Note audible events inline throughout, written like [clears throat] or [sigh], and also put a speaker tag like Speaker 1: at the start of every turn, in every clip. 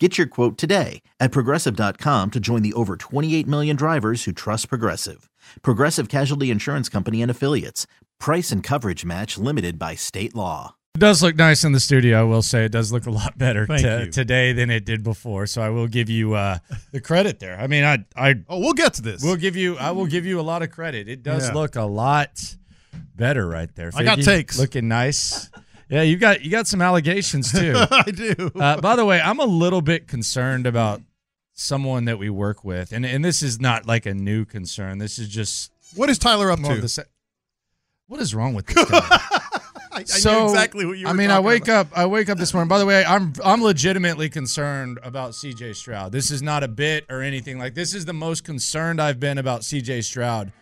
Speaker 1: Get your quote today at progressive.com to join the over 28 million drivers who trust Progressive. Progressive Casualty Insurance Company and Affiliates. Price and coverage match limited by state law.
Speaker 2: It does look nice in the studio. I will say it does look a lot better
Speaker 3: Thank
Speaker 2: to- today than it did before. So I will give you uh, [laughs] the credit there. I mean, I I
Speaker 3: Oh, we'll get to this.
Speaker 2: We'll give you I will give you a lot of credit. It does
Speaker 3: Yeah.
Speaker 2: look a lot better right there.
Speaker 3: I got takes.
Speaker 2: looking nice. [laughs] Yeah, you got you got some allegations too. [laughs]
Speaker 3: I do.
Speaker 2: Uh, by the way, I'm a little bit concerned about someone that we work with, and and this is not like a new concern. This is just
Speaker 3: what is Tyler up to?
Speaker 2: sa- what is wrong with this guy? [laughs]
Speaker 3: I, I
Speaker 2: so
Speaker 3: exactly what you
Speaker 2: I mean, I wake
Speaker 3: about.
Speaker 2: up. I wake up this morning. By the way, I'm I'm legitimately concerned about C.J. Stroud. This is not a bit or anything like. This is the most concerned I've been about C.J. Stroud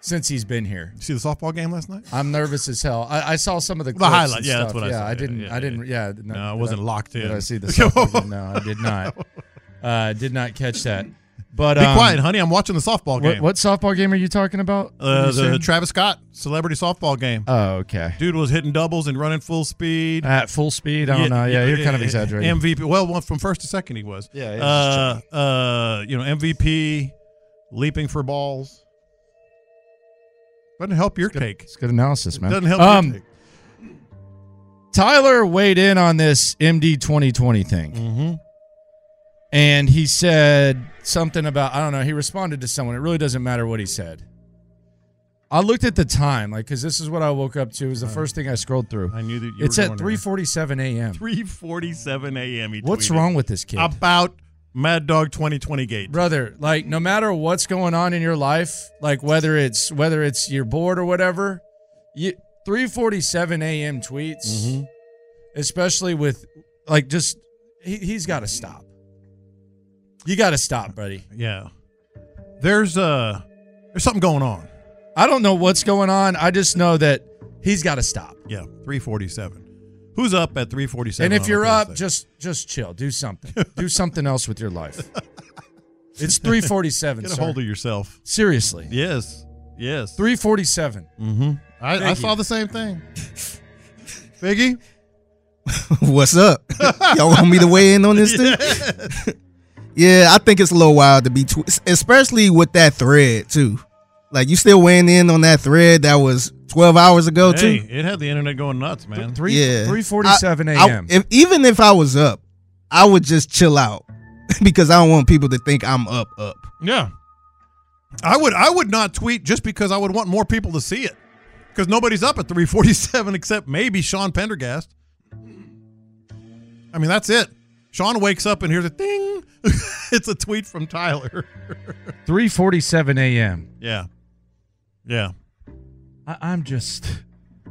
Speaker 2: since he's been here.
Speaker 3: You see the softball game last night?
Speaker 2: I'm nervous as hell. I, I saw some of the,
Speaker 3: The
Speaker 2: clips
Speaker 3: highlight,
Speaker 2: and
Speaker 3: yeah, that's
Speaker 2: stuff.
Speaker 3: what I
Speaker 2: yeah,
Speaker 3: saw.
Speaker 2: I didn't.
Speaker 3: yeah,
Speaker 2: I didn't. Yeah,
Speaker 3: No, it wasn't locked in.
Speaker 2: Did I see the [laughs] softball game? No, I did not. [laughs] Uh, did not catch that. But
Speaker 3: Be
Speaker 2: um,
Speaker 3: quiet, honey. I'm watching the softball game.
Speaker 2: what softball game are you talking about?
Speaker 3: Uh,
Speaker 2: you
Speaker 3: the
Speaker 2: saying?
Speaker 3: Travis Scott celebrity softball game.
Speaker 2: oh, okay.
Speaker 3: Dude was hitting doubles and running full speed.
Speaker 2: At full speed. I don't know. Yeah, you're kind of exaggerating.
Speaker 3: MVP. Well, from first to second, he was.
Speaker 2: Yeah,
Speaker 3: Uh, uh, you know, MVP, leaping for balls. Doesn't help your take.
Speaker 2: It's good analysis, man.
Speaker 3: Doesn't help
Speaker 2: Um,
Speaker 3: your take.
Speaker 2: Tyler weighed in on this MD 2020 thing.
Speaker 3: Mm-hmm.
Speaker 2: And he said something about, I don't know, he responded to someone. It really doesn't matter what he said. I looked at the time, like, because this is what I woke up to. It was the first thing I scrolled through.
Speaker 3: I knew that you
Speaker 2: It's
Speaker 3: were
Speaker 2: at 3:47 a.m.
Speaker 3: 3:47 a.m.
Speaker 2: What's
Speaker 3: tweeted.
Speaker 2: wrong with this kid?
Speaker 3: About Mad Dog 2020 gate.
Speaker 2: brother like no matter what's going on in your life like whether it's whether it's you're bored or whatever you 347 am tweets
Speaker 3: Mm-hmm.
Speaker 2: especially with like just he, he's got to stop you got to stop buddy
Speaker 3: Yeah. There's uh there's something going on.
Speaker 2: i don't know what's going on i just know that he's got to stop
Speaker 3: Yeah, 347. Who's up at 347?
Speaker 2: and if you're up just just chill do something do something else with your life it's 347
Speaker 3: get a
Speaker 2: sir.
Speaker 3: hold of yourself.
Speaker 2: seriously
Speaker 3: Yes. Yes.
Speaker 2: 347
Speaker 3: Mm-hmm. I, I saw the same thing. [laughs] Biggie? [laughs]
Speaker 4: What's up? [laughs] Y'all want me to weigh in on this too? yeah, I think it's a little wild to be, tw- especially with that thread too. Like you still weighing in on that thread that was 12 hours ago
Speaker 3: Hey,
Speaker 4: too.
Speaker 3: it had the internet going nuts, man.
Speaker 2: Three,
Speaker 4: Yeah,
Speaker 2: 347
Speaker 4: I- I-
Speaker 2: a.m.
Speaker 4: if, even if I was up, I would just chill out [laughs] because I don't want people to think I'm up. Up.
Speaker 3: Yeah. I would I would not tweet just because I would want more people to see it. Because nobody's up at 347 [laughs] except maybe Sean Pendergast. I mean, that's it. Sean wakes up and here's a ding. [laughs] it's a tweet from Tyler.
Speaker 2: 3:47 a.m.
Speaker 3: yeah. Yeah.
Speaker 2: I, I'm just.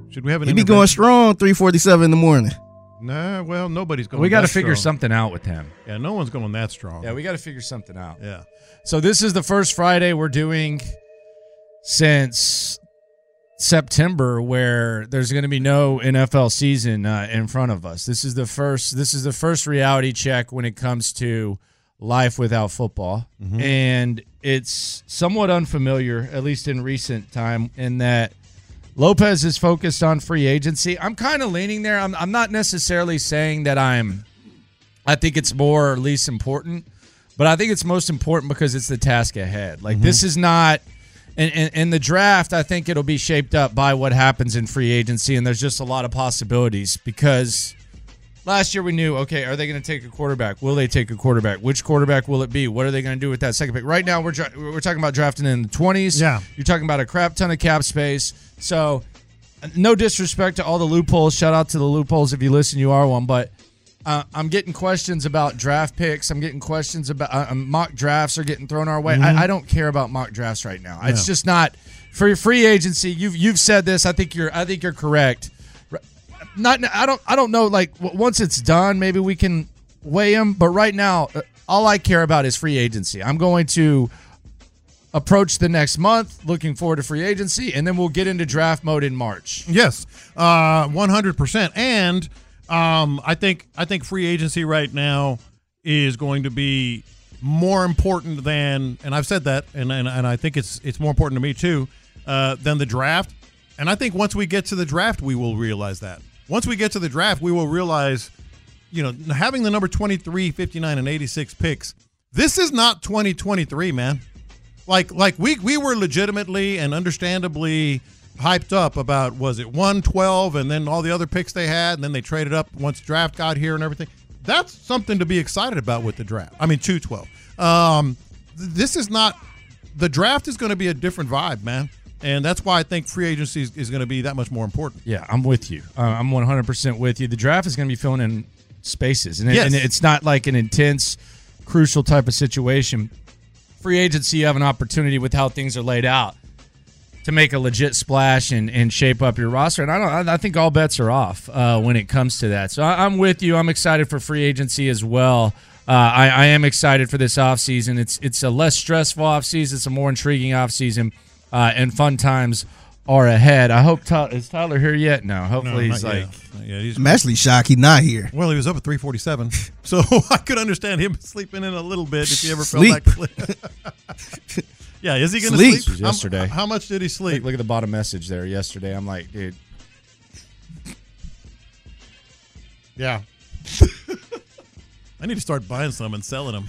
Speaker 3: Should we have an
Speaker 4: He be going strong 3:47 in the morning.
Speaker 3: Nah, well, nobody's going
Speaker 2: we got to figure
Speaker 3: strong.
Speaker 2: something out with him.
Speaker 3: Yeah, no one's going that strong.
Speaker 2: Yeah, we got to figure something out.
Speaker 3: Yeah.
Speaker 2: So this is the first Friday we're doing since September where there's going to be no NFL season uh, in front of us. This is the first. This is the first reality check when it comes to life without football, mm-hmm. and it's somewhat unfamiliar, at least in recent time, in that Lopez is focused on free agency. I'm kind of leaning there. I'm, I'm not necessarily saying that I'm. I think it's more or least important, but I think it's most important because it's the task ahead. Like mm-hmm. this is not. In, in the draft, I think it'll be shaped up by what happens in free agency, and there's just a lot of possibilities because last year we knew okay are they going to take a quarterback will they take a quarterback which quarterback will it be what are they going to do with that second pick right now we're dra- we're talking about drafting in the 20s
Speaker 3: Yeah.
Speaker 2: you're talking about a crap ton of cap space so no disrespect to all the loopholes shout out to the loopholes if you listen you are one but uh, I'm getting questions about draft picks. I'm getting questions about uh, um, mock drafts are getting thrown our way. I, I don't care about mock drafts right now. It's just not for your free agency. You've you've said this. I think you're I think you're correct not I don't I don't know like once it's done maybe we can weigh them but right now uh, all I care about is free agency. I'm going to approach the next month looking forward to free agency and then we'll get into draft mode in March.
Speaker 3: Yes, uh, one hundred percent. And um, I think I think free agency right now is going to be more important than, and I've said that, and and, and I think it's it's more important to me too uh, than the draft. And I think once we get to the draft, we will realize that. Once we get to the draft, we will realize, you know, having the number 23, 59, and 86 picks, this is not 2023, man. Like like we we were legitimately and understandably hyped up about was it 112 and then all the other picks they had and then they traded up once draft got here and everything. That's something to be excited about with the draft. I mean 212 um th- this is not the draft is going to be a different vibe man and that's why i think free agency is, is going to be that much more important
Speaker 2: Yeah, I'm with you. Uh, I'm 100% with you. The draft is going to be filling in spaces, and, it-
Speaker 3: Yes.
Speaker 2: and it's not like an intense, crucial type of situation. Free agency, you have an opportunity with how things are laid out to make a legit splash and, and shape up your roster. And I don't. I think all bets are off uh, when it comes to that. So I, I'm with you. I'm excited for free agency as well. Uh, I, I am excited for this offseason. It's it's a less stressful offseason. It's a more intriguing offseason, uh, and fun times are ahead. I hope Ty- is Tyler here yet? No. Hopefully he's
Speaker 3: not
Speaker 2: like
Speaker 3: yet. Not yet. He's-
Speaker 4: I'm actually shocked he's not here.
Speaker 3: well, he was up at 347, [laughs] so [laughs] I could understand him sleeping in a little bit if he ever
Speaker 4: Sleep.
Speaker 3: felt like. [laughs] yeah, is he going to
Speaker 4: Sleep.
Speaker 3: sleep?
Speaker 2: This was
Speaker 3: How-
Speaker 2: yesterday.
Speaker 3: How, much did he sleep?
Speaker 2: look, look at the bottom message there yesterday. I'm like, dude,
Speaker 3: Yeah. I need to start buying some and selling them.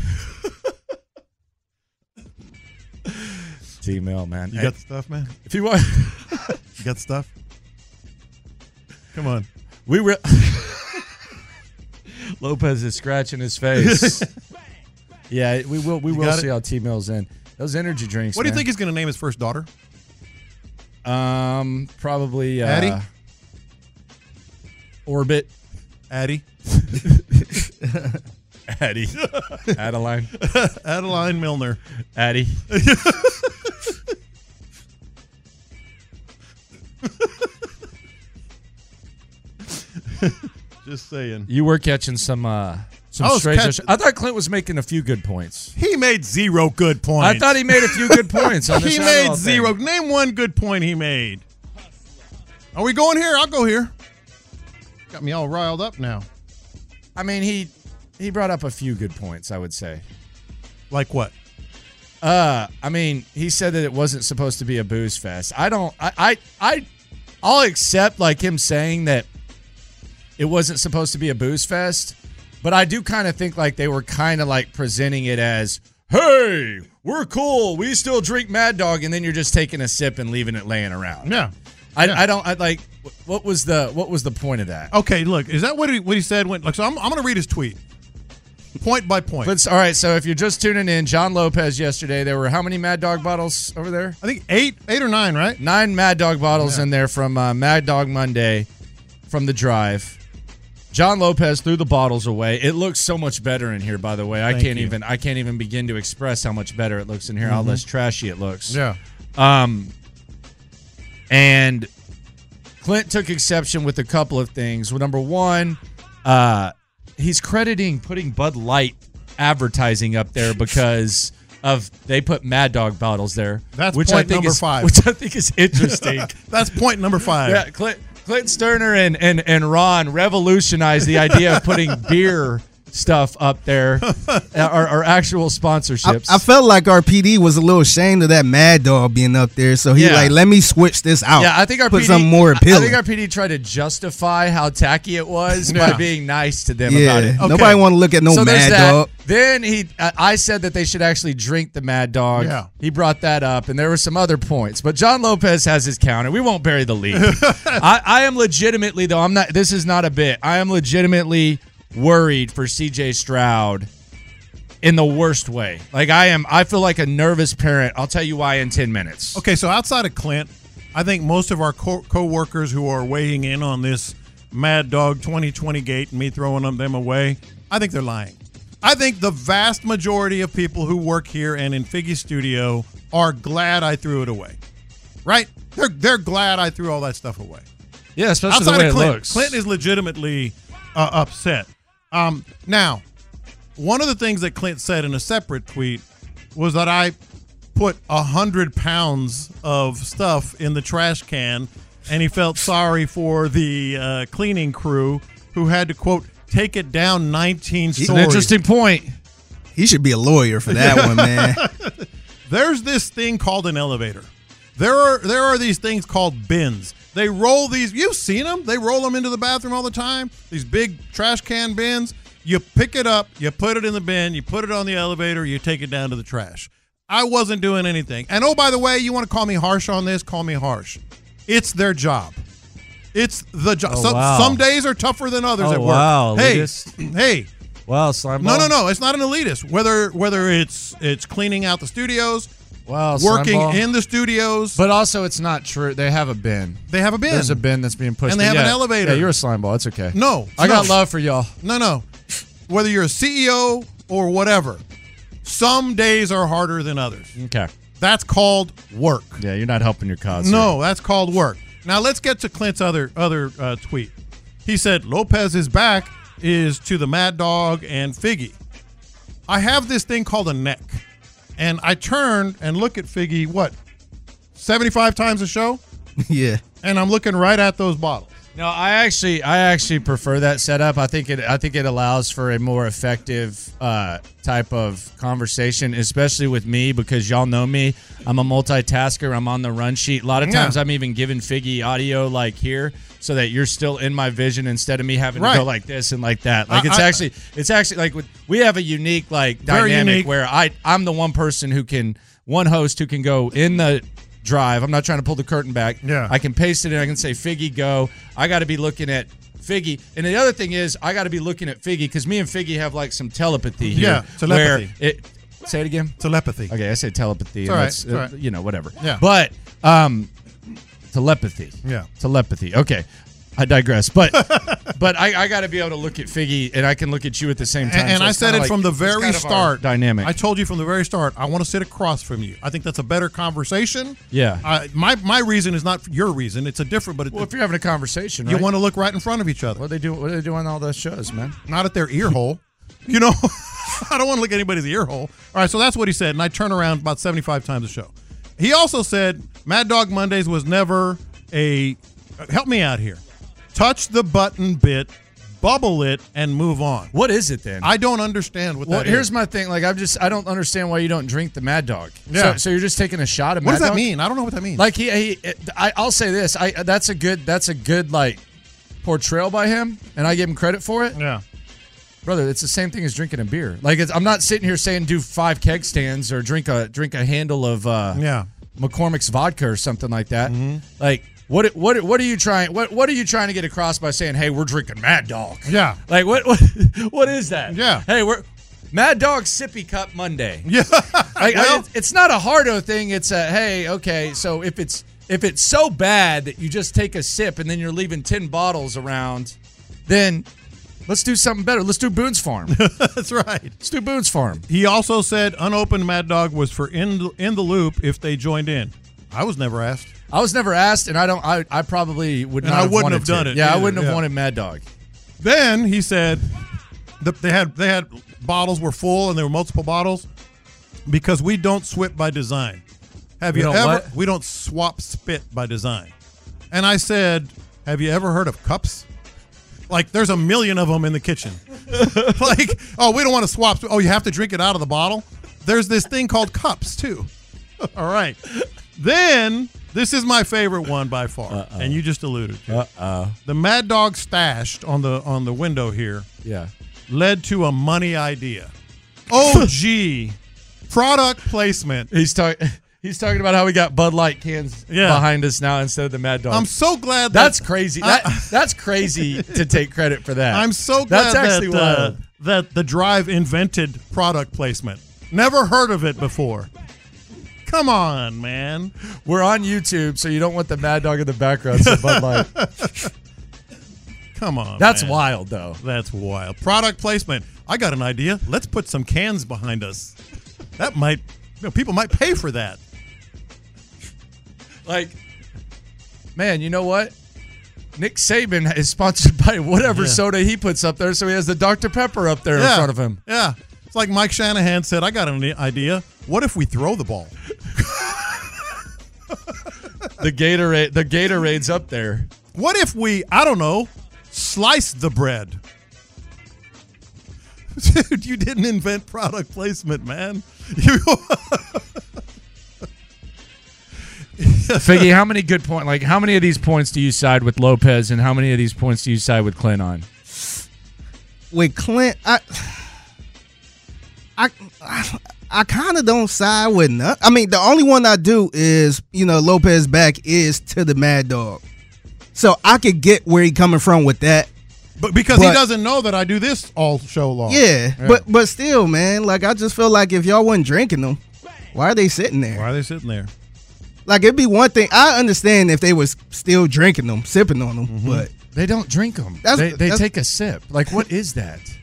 Speaker 2: Email, man.
Speaker 3: You
Speaker 2: Hey,
Speaker 3: got stuff, man?
Speaker 2: if you want, [laughs]
Speaker 3: You got stuff? Come on.
Speaker 2: we re- [laughs] Lopez is scratching his face. [laughs] yeah, we will. We
Speaker 3: You
Speaker 2: will see
Speaker 3: it?
Speaker 2: how T Mill's in those energy drinks.
Speaker 3: What do you
Speaker 2: man.
Speaker 3: think he's going to name his first daughter?
Speaker 2: Um, probably uh,
Speaker 3: Addie?
Speaker 2: Orbit.
Speaker 3: Addie.
Speaker 2: Addie. Adeline.
Speaker 3: Adeline Milner.
Speaker 2: Addie. [laughs]
Speaker 3: Just saying.
Speaker 2: You were catching some uh some
Speaker 3: I was
Speaker 2: straight.
Speaker 3: catch-
Speaker 2: I thought Clint was making a few good points.
Speaker 3: He made zero good points.
Speaker 2: I thought he made a few good points. On [laughs] this
Speaker 3: he
Speaker 2: Adderall
Speaker 3: made
Speaker 2: thing.
Speaker 3: zero. Name one good point he made. Are we going here? I'll go here. Got me all riled up now.
Speaker 2: I mean, he he brought up a few good points. I would say.
Speaker 3: Like what?
Speaker 2: Uh, I mean, he said that it wasn't supposed to be a booze fest. I don't. I I I I'll accept like him saying that it wasn't supposed to be a booze fest, but I do kind of think like they were kind of like presenting it as, "Hey, we're cool. We still drink Mad Dog," and then you're just taking a sip and leaving it laying around.
Speaker 3: Yeah.
Speaker 2: I,
Speaker 3: yeah.
Speaker 2: I don't. I like. What was the What was the point of that?
Speaker 3: Okay, look, is that what he, what he said? When like, so I'm, I'm going to read his tweet, point by point.
Speaker 2: Let's. All right. So if you're just tuning in, John Lopez yesterday, there were how many Mad Dog bottles over there?
Speaker 3: I think eight, eight or nine, right?
Speaker 2: nine Mad Dog bottles
Speaker 3: Yeah.
Speaker 2: in there from uh, Mad Dog Monday from the drive. John Lopez threw the bottles away. It looks so much better in here, by the way. I
Speaker 3: Thank
Speaker 2: can't
Speaker 3: you.
Speaker 2: even I can't even begin to express how much better it looks in here, how less trashy it looks.
Speaker 3: Yeah.
Speaker 2: Um and Clint took exception with a couple of things. Well, number one, uh he's crediting putting Bud Light advertising up there because of they put Mad Dog bottles there.
Speaker 3: That's
Speaker 2: which
Speaker 3: point
Speaker 2: I think
Speaker 3: number
Speaker 2: is,
Speaker 3: five.
Speaker 2: Which I think is [laughs] interesting. [laughs]
Speaker 3: That's point number five.
Speaker 2: yeah, Clint, Clint Stoerner and, and and Ron revolutionized the idea of putting beer stuff up there, [laughs] uh, our, our actual sponsorships.
Speaker 4: I felt like our PD was a little ashamed of that Mad Dog being up there, so he
Speaker 2: Yeah.
Speaker 4: like let me switch this out.
Speaker 2: yeah, I think our
Speaker 4: put
Speaker 2: PD,
Speaker 4: something more
Speaker 2: I-
Speaker 4: appealing.
Speaker 2: I think our PD tried to justify how tacky it was by being nice to them
Speaker 4: yeah,
Speaker 2: about it.
Speaker 3: Okay.
Speaker 4: nobody want to look at no
Speaker 2: so
Speaker 4: Mad. Dog.
Speaker 2: Then he, I I said that they should actually drink the Mad Dog.
Speaker 3: Yeah.
Speaker 2: He brought that up, and there were some other points. But John Lopez has his counter. We won't bury the lead. [laughs] I, I am legitimately though. I'm not. This is not a bit. I am legitimately worried for C.J. Stroud in the worst way. Like I am. I feel like a nervous parent. I'll tell you why in ten minutes.
Speaker 3: Okay, so outside of Clint, I think most of our co- co-workers who are weighing in on this Mad Dog 2020 gate and me throwing them, them away, I think they're lying. I think the vast majority of people who work here and in Figgy Studio are glad I threw it away. Right? They're they're glad I threw all that stuff away.
Speaker 2: Yeah, especially
Speaker 3: Outside
Speaker 2: the way
Speaker 3: of
Speaker 2: it
Speaker 3: Clint,
Speaker 2: looks.
Speaker 3: Clint is legitimately uh, upset. Um, now, one of the things that Clint said in a separate tweet was that I put a hundred pounds of stuff in the trash can, and he felt sorry for the uh, cleaning crew who had to quote take it down 19
Speaker 2: It's
Speaker 3: stories.
Speaker 2: an interesting point.
Speaker 4: He should be a lawyer for that one, man. [laughs] [laughs]
Speaker 3: There's this thing called an elevator. There are there are these things called bins. They roll these. You've seen them. They roll them into the bathroom all the time. These big trash can bins. You pick it up, you put it in the bin, you put it on the elevator, you take it down to the trash. I wasn't doing anything. And oh, by the way, you want to call me harsh on this? Call me harsh. It's their job. It's the job.
Speaker 2: Oh,
Speaker 3: some,
Speaker 2: wow.
Speaker 3: some days are tougher than others
Speaker 2: Oh,
Speaker 3: at work.
Speaker 2: wow,
Speaker 3: Hey, [clears throat] hey,
Speaker 2: Wow, slime
Speaker 3: no, no, no. It's not an elitist. Whether whether it's it's cleaning out the studios,
Speaker 2: Wow,
Speaker 3: working in the studios.
Speaker 2: But also, it's not true. They have a bin.
Speaker 3: they have a bin.
Speaker 2: There's a bin that's being pushed.
Speaker 3: And they
Speaker 2: in.
Speaker 3: have an elevator.
Speaker 2: Yeah, you're a slime ball. It's okay.
Speaker 3: No,
Speaker 2: I got love for y'all.
Speaker 3: No, no. Whether you're a CEO or whatever, some days are harder than others.
Speaker 2: Okay.
Speaker 3: That's called work.
Speaker 2: Yeah, you're not helping your cause.
Speaker 3: No, that's called work. Now let's get to Clint's other other uh, tweet. He said Lopez's back is to the Mad Dog and Figgy. I have this thing called a neck, and I turn and look at Figgy. What, seventy five times a show? [laughs]
Speaker 4: yeah.
Speaker 3: And I'm looking right at those bottles.
Speaker 2: No, I actually, I actually prefer that setup. I think it, I think it allows for a more effective uh, type of conversation, especially with me because y'all know me. I'm a multitasker. I'm on the run sheet. A lot of
Speaker 3: Yeah.
Speaker 2: times, I'm even giving Figgy audio like here, so that you're still in my vision instead of me having
Speaker 3: Right.
Speaker 2: to go like this and like that. Like
Speaker 3: I-
Speaker 2: it's
Speaker 3: I-
Speaker 2: actually, it's actually like with, we have a unique like dynamic
Speaker 3: unique.
Speaker 2: where I, I'm the one person who can, one host who can go in the drive. I'm not trying to pull the curtain back.
Speaker 3: Yeah.
Speaker 2: I can paste it in. I can say Figgy go. I got to be looking at Figgy. And the other thing is, I got to be looking at Figgy because me and Figgy have like some telepathy here.
Speaker 3: Yeah, telepathy.
Speaker 2: It, say it again.
Speaker 3: Telepathy.
Speaker 2: Okay, I say telepathy. and
Speaker 3: all right,
Speaker 2: that's,
Speaker 3: it's
Speaker 2: uh,
Speaker 3: right.
Speaker 2: You know, whatever.
Speaker 3: Yeah.
Speaker 2: But um, telepathy.
Speaker 3: Yeah.
Speaker 2: Telepathy. Okay. I digress, but [laughs] but I, I got to be able to look at Figgy, and I can look at you at the same time.
Speaker 3: And, and
Speaker 2: So
Speaker 3: I said it
Speaker 2: like-
Speaker 3: from the very
Speaker 2: kind of
Speaker 3: start.
Speaker 2: Dynamic.
Speaker 3: I told you from the very start. I want to sit across from you. I think that's a better conversation.
Speaker 2: Yeah.
Speaker 3: Uh, my my reason is not your reason. It's a different, but it,
Speaker 2: well, if you're having a conversation,
Speaker 3: you want to look right in front of each other,
Speaker 2: what they do? What are they doing on all those shows, man?
Speaker 3: not at their ear hole. [laughs] You know, [laughs] I don't want to look at anybody's ear hole. All right, so that's what he said, and I turn around about seventy five times a show. He also said Mad Dog Mondays was never a. Help me out here. Touch the button bit, bubble it, and move on.
Speaker 2: What is it then?
Speaker 3: I don't understand what
Speaker 2: Well,
Speaker 3: that
Speaker 2: here's
Speaker 3: is.
Speaker 2: my thing. Like, I'm just, I don't understand why you don't drink the Mad Dog.
Speaker 3: Yeah.
Speaker 2: So, so you're just taking a shot of
Speaker 3: What
Speaker 2: Mad
Speaker 3: does that
Speaker 2: Dog?
Speaker 3: mean? I don't know what that means.
Speaker 2: Like he, he I, I'll say this. I that's a good, that's a good like portrayal by him, and I give him credit for it,
Speaker 3: yeah.
Speaker 2: brother. It's the same thing as drinking a beer. Like, it's, I'm not sitting here saying do five keg stands or drink a drink a handle of uh,
Speaker 3: Yeah.
Speaker 2: McCormick's vodka or something like that. Like. What, what what are you trying what what are you trying to get across by saying hey we're drinking Mad Dog
Speaker 3: Yeah.
Speaker 2: like what what [laughs] what is that
Speaker 3: Yeah.
Speaker 2: hey we're Mad Dog Sippy Cup Monday [laughs]
Speaker 3: Yeah.
Speaker 2: like,
Speaker 3: Well-
Speaker 2: it's, it's not a hardo thing. It's a hey, okay. So if it's if it's so bad that you just take a sip and then you're leaving ten bottles around, then let's do something better. Let's do Boone's Farm. [laughs]
Speaker 3: That's right.
Speaker 2: let's do Boone's Farm.
Speaker 3: He also said unopened Mad Dog was for in in the loop if they joined in. I was never asked.
Speaker 2: I was never asked, and I don't. I, I probably would
Speaker 3: And
Speaker 2: not.
Speaker 3: I
Speaker 2: have
Speaker 3: wouldn't have done
Speaker 2: to.
Speaker 3: it
Speaker 2: Yeah, I wouldn't have
Speaker 3: yeah.
Speaker 2: wanted Mad Dog.
Speaker 3: Then he said that they had they had bottles were full and there were multiple bottles because we don't swip by design. Have
Speaker 2: We
Speaker 3: you ever?
Speaker 2: what?
Speaker 3: We don't swap spit by design. And I said, have you ever heard of cups? Like there's a million of them in the kitchen. [laughs] like, oh, we don't want to swap. Oh, you have to drink it out of the bottle. There's this thing called cups too. [laughs] All right. Then this is my favorite one by far, and you just alluded to it.
Speaker 2: Uh
Speaker 3: the Mad Dog stashed on the on the window here
Speaker 2: Yeah.
Speaker 3: led to a money idea. Oh, gee, [laughs] product placement.
Speaker 2: He's talking. [laughs] He's talking about how we got Bud Light cans
Speaker 3: Yeah.
Speaker 2: behind us now instead of the Mad Dog.
Speaker 3: I'm so glad that
Speaker 2: that's crazy. That [laughs] that's crazy to take credit for that.
Speaker 3: I'm so glad
Speaker 2: That's actually
Speaker 3: that, uh, that the drive invented product placement. Never heard of it before. Come on, man.
Speaker 2: We're on YouTube, so you don't want the Mad Dog in the background. So Bud Light. [laughs]
Speaker 3: Come on.
Speaker 2: That's
Speaker 3: man.
Speaker 2: wild, though.
Speaker 3: That's wild. Product placement. I got an idea. Let's put some cans behind us. That might, you know, people might pay for that.
Speaker 2: Like, man, you know what? Nick Saban is sponsored by whatever
Speaker 3: Yeah.
Speaker 2: soda he puts up there, so he has the Dr. Pepper up there in front of him.
Speaker 3: Yeah. It's like Mike Shanahan said, I got an idea. What if we throw the ball? [laughs]
Speaker 2: The Gatorade, the Gatorade's up there.
Speaker 3: What if we, I don't know, slice the bread? [laughs] Dude, you didn't invent product placement, man. You, [laughs]
Speaker 2: Figgy, how many good point? Like, how many of these points do you side with Lopez, and how many of these points do you side with Clint on?
Speaker 4: with Clint, I, I, I, I kind of don't side with none. I mean, the only one I do is you know Lopez back is to the Mad Dog, so I could get where he coming from with that.
Speaker 3: but because he doesn't know that I do this all show long.
Speaker 4: Yeah, but but still, man, like I just feel like if y'all wasn't drinking them, why are they sitting there?
Speaker 3: Why are they sitting there?
Speaker 4: Like it'd be one thing. I understand if they was still drinking them, sipping on them,
Speaker 3: Mm-hmm.
Speaker 4: but
Speaker 2: They don't drink them.
Speaker 4: That's-
Speaker 2: they they
Speaker 4: that's-
Speaker 2: take a sip. Like, what is that? [laughs]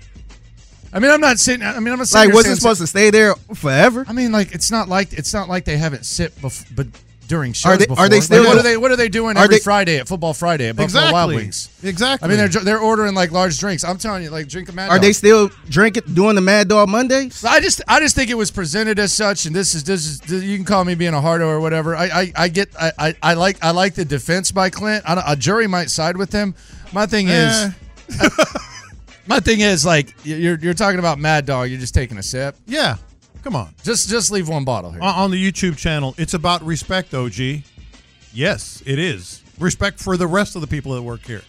Speaker 2: I mean, I'm not sitting. I mean, I'm not saying.
Speaker 4: like was it supposed to stay there forever?
Speaker 2: I mean, like, it's not like it's not like they haven't sipped, bef- but during shows are
Speaker 4: they-
Speaker 2: before.
Speaker 4: are they
Speaker 2: Like, what are they? What are they doing every
Speaker 4: they-
Speaker 2: Friday at Football Friday at Buffalo Wild
Speaker 3: Exactly.
Speaker 2: Wings?
Speaker 3: Exactly.
Speaker 2: I mean, they're they're ordering like large drinks. I'm telling you, like drink a Mad
Speaker 4: Are
Speaker 2: Dog.
Speaker 4: they still drinking doing the Mad Dog Mondays?
Speaker 2: I just I just think it was presented as such, and this is this is this, you can call me being a hardo or whatever. I I, I get I, I I like I like the defense by Clint. I, a jury might side with him. My thing
Speaker 3: Eh.
Speaker 2: is, [laughs] my thing is like you're you're talking about Mad Dog. You're just taking a sip.
Speaker 3: yeah. Come on.
Speaker 2: Just just leave one bottle here.
Speaker 3: On, on the YouTube channel, it's about respect, OG. Yes, it is. Respect for the rest of the people that work here.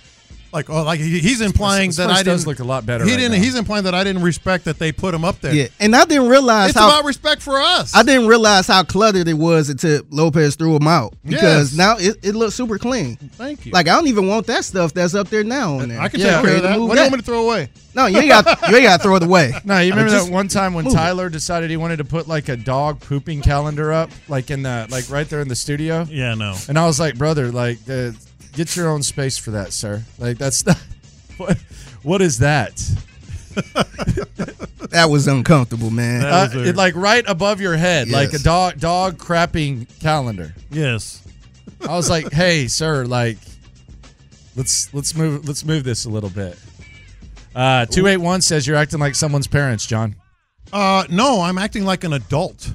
Speaker 3: Like, oh, like he's implying
Speaker 2: This
Speaker 3: that I didn't
Speaker 2: does look a lot better
Speaker 3: He
Speaker 2: right
Speaker 3: didn't.
Speaker 2: now.
Speaker 3: He's implying that I didn't respect that they put him up there.
Speaker 4: Yeah, and I didn't realize
Speaker 3: It's
Speaker 4: how
Speaker 3: about respect for us.
Speaker 4: I didn't realize how cluttered it was until Lopez threw them out because
Speaker 3: Yes.
Speaker 4: now it, it looks super clean.
Speaker 3: Thank you.
Speaker 4: Like I don't even want that stuff that's up there now on there.
Speaker 3: I can
Speaker 2: Yeah.
Speaker 3: take care of that.
Speaker 4: Move
Speaker 3: What do you
Speaker 4: that.
Speaker 3: want me to throw away?
Speaker 4: No, you ain't got you ain't got to throw it away. [laughs]
Speaker 2: No, you remember that one time when
Speaker 4: move it.
Speaker 2: Tyler decided he wanted to put like a dog pooping calendar up, like in the like right there in the studio,
Speaker 3: Yeah, no.
Speaker 2: and I was like, brother, like, uh, get your own space for that, sir. Like that's not what. What is that? [laughs]
Speaker 4: That was uncomfortable, man.
Speaker 2: Uh,
Speaker 3: was weird.
Speaker 2: it, like right above your head, like a dog dog crapping calendar.
Speaker 3: Yes.
Speaker 2: I was like, [laughs] hey, sir, like, let's let's move let's move this a little bit. Uh, two eight one says you're acting like someone's parents, John.
Speaker 3: Uh, no, I'm acting like an adult.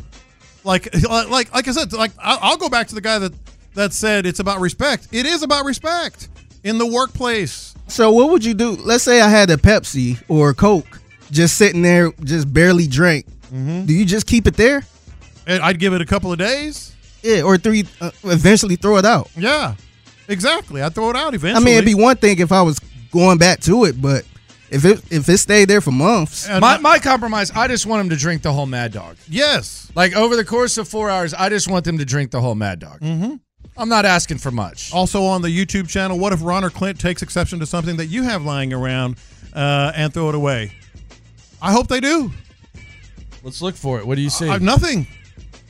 Speaker 3: Like, [laughs] like, like I said, like I'll go back to the guy that that said it's about respect. It is about respect in the workplace.
Speaker 4: So what would you do? Let's say I had a Pepsi or a Coke just sitting there, just barely drank.
Speaker 3: Mm-hmm.
Speaker 4: Do you just keep it there?
Speaker 3: And I'd give it a couple of days.
Speaker 4: Yeah, or three? Uh, eventually throw it out.
Speaker 3: Yeah, exactly. I'd throw it out eventually.
Speaker 4: I mean, it'd be one thing if I was going back to it, but if it if it stayed there for months,
Speaker 3: And
Speaker 2: My
Speaker 3: I-
Speaker 2: my compromise, I just want them to drink the whole Mad Dog.
Speaker 3: yes.
Speaker 2: Like over the course of four hours, I just want them to drink the whole Mad Dog. Mm-hmm. I'm not asking for much.
Speaker 3: Also on the YouTube channel, what if Ron or Clint takes exception to something that you have lying around uh, and throw it away? I hope they do.
Speaker 2: Let's look for it. What do you see?
Speaker 3: Uh, nothing.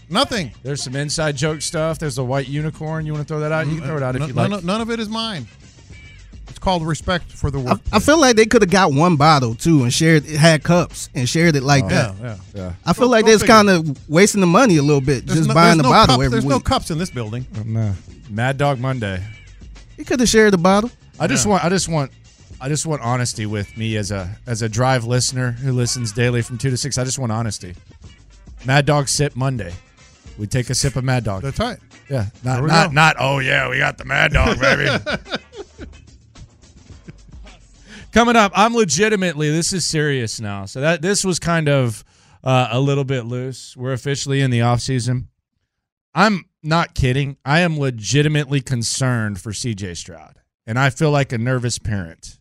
Speaker 3: Nothing.
Speaker 2: There's some inside joke stuff. There's a white unicorn. You want to throw that out? You can throw it out if
Speaker 3: None-
Speaker 2: you like.
Speaker 3: none, none of it is mine. It's called respect for the
Speaker 4: I,
Speaker 3: work.
Speaker 4: I feel like they could have got one bottle too and shared it had cups and shared it like that.
Speaker 3: yeah, yeah.
Speaker 2: yeah.
Speaker 4: I feel
Speaker 3: Go-
Speaker 4: like
Speaker 3: go
Speaker 4: that's kind of wasting the money a little bit,
Speaker 3: There's
Speaker 4: just
Speaker 3: no-
Speaker 4: buying the
Speaker 3: no
Speaker 4: bottle
Speaker 3: cup-
Speaker 4: every
Speaker 3: There's no cups in this building.
Speaker 2: Um, Mad Dog Monday.
Speaker 4: he could have shared the bottle.
Speaker 2: I just
Speaker 3: Yeah.
Speaker 2: want. I just want. I just want honesty with me as a as a drive listener who listens daily from two to six. I just want honesty. Mad Dog sip Monday. We take a sip of Mad Dog.
Speaker 3: That's right.
Speaker 2: Yeah,
Speaker 3: There
Speaker 2: not not
Speaker 3: go.
Speaker 2: not. Oh yeah, we got the Mad Dog, baby. [laughs] Coming up, I'm legitimately. This is serious now. So that this was kind of uh, a little bit loose. We're officially in the off season. I'm not kidding. I am legitimately concerned for CJ Stroud, and I feel like a nervous parent.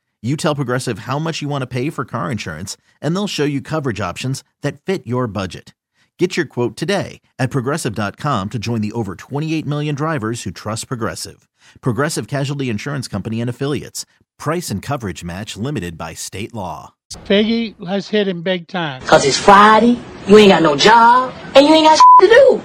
Speaker 1: You tell Progressive how much you want to pay for car insurance, and they'll show you coverage options that fit your budget. Get your quote today at progressive.com to join the over 28 million drivers who trust Progressive. Progressive Casualty Insurance Company and Affiliates. Price and coverage match limited by state law.
Speaker 5: Figgy, let's hit him big time.
Speaker 6: Cause it's Friday, you ain't got no job, and you ain't got to do.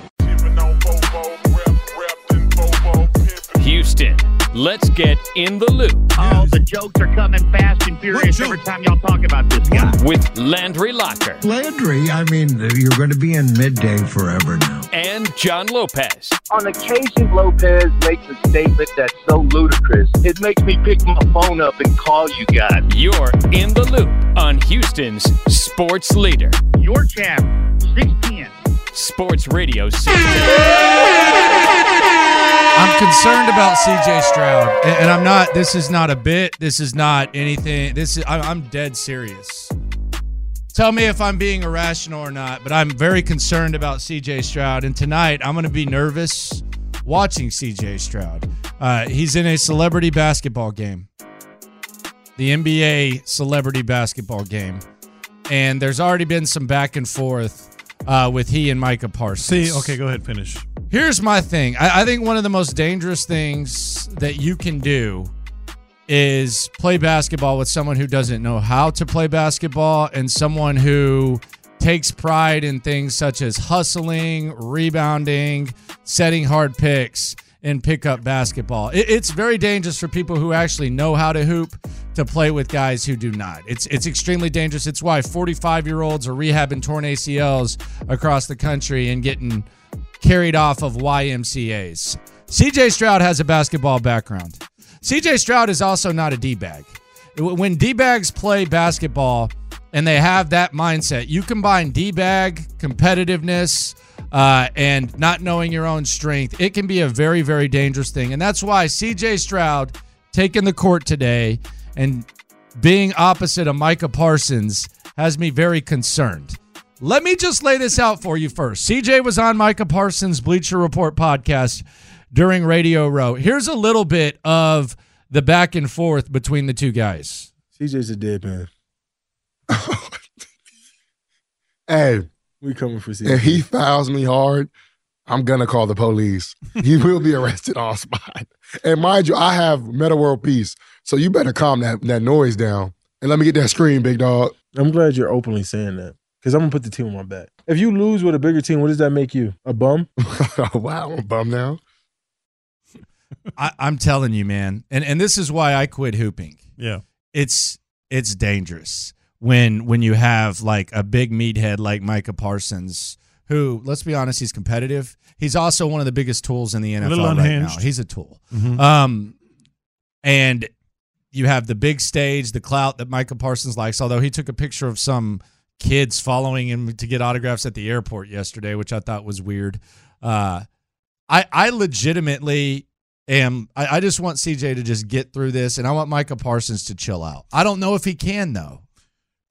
Speaker 7: Houston, let's get in the loop.
Speaker 8: Oh, the jokes are coming fast and furious every time y'all talk about this guy.
Speaker 7: With Landry Locker.
Speaker 9: Landry, I mean, you're going to be in midday forever now.
Speaker 7: And John Lopez.
Speaker 10: On occasion, Lopez makes a statement that's so ludicrous, it makes me pick my phone up and call you guys.
Speaker 7: You're in the loop on Houston's sports leader.
Speaker 8: Your champ, 610.
Speaker 7: Sports Radio
Speaker 2: 610. [laughs] I'm concerned about CJ Stroud, and I'm not. This is not a bit. This is not anything. This is. I'm dead serious. Tell me if I'm being irrational or not, but I'm very concerned about CJ Stroud. And tonight, I'm going to be nervous watching CJ Stroud. Uh, he's in a celebrity basketball game, the NBA celebrity basketball game, and there's already been some back and forth uh, with he and Micah Parsons.
Speaker 3: See, okay, go ahead, finish.
Speaker 2: Here's my thing. I, I think one of the most dangerous things that you can do is play basketball with someone who doesn't know how to play basketball and someone who takes pride in things such as hustling, rebounding, setting hard picks, and pick up basketball. It, it's very dangerous for people who actually know how to hoop to play with guys who do not. It's it's extremely dangerous. It's why 45 year olds are rehabbing torn ACLs across the country and getting carried off of YMCA's. CJ Stroud has a basketball background. CJ Stroud is also not a D bag. When D bags play basketball and they have that mindset, you combine D bag, competitiveness, uh, and not knowing your own strength, it can be a very, very dangerous thing. And that's why CJ Stroud taking the court today and being opposite of Micah Parsons has me very concerned. Let me just lay this out for you first. CJ was on Micah Parsons' Bleacher Report podcast during Radio Row. Here's a little bit of the back and forth between the two guys.
Speaker 11: CJ's a dead man. [laughs] hey, we coming for CJ. If he fouls me hard, I'm gonna call the police. he [laughs] will be arrested on spot. And mind you, I have Metta World Peace, so you better calm that that noise down and let me get that screen, big dog.
Speaker 12: I'm glad you're openly saying that because I'm gonna put the team on my back. If you lose with a bigger team, what does that make you? A bum? [laughs]
Speaker 11: wow, I'm a bum now. [laughs]
Speaker 2: I, I'm telling you, man, and and this is why I quit hooping.
Speaker 3: Yeah.
Speaker 2: It's it's dangerous when when you have like a big meathead like Micah Parsons, who let's be honest, he's competitive. He's also one of the biggest tools in the NFL right now. He's a tool.
Speaker 3: Mhm.
Speaker 2: Um, and you have the big stage, the clout that Micah Parsons likes. Although he took a picture of some kids following him to get autographs at the airport yesterday, which I thought was weird. Uh, I I legitimately am. I, I just want CJ to just get through this, and I want Micah Parsons to chill out. I don't know if he can though.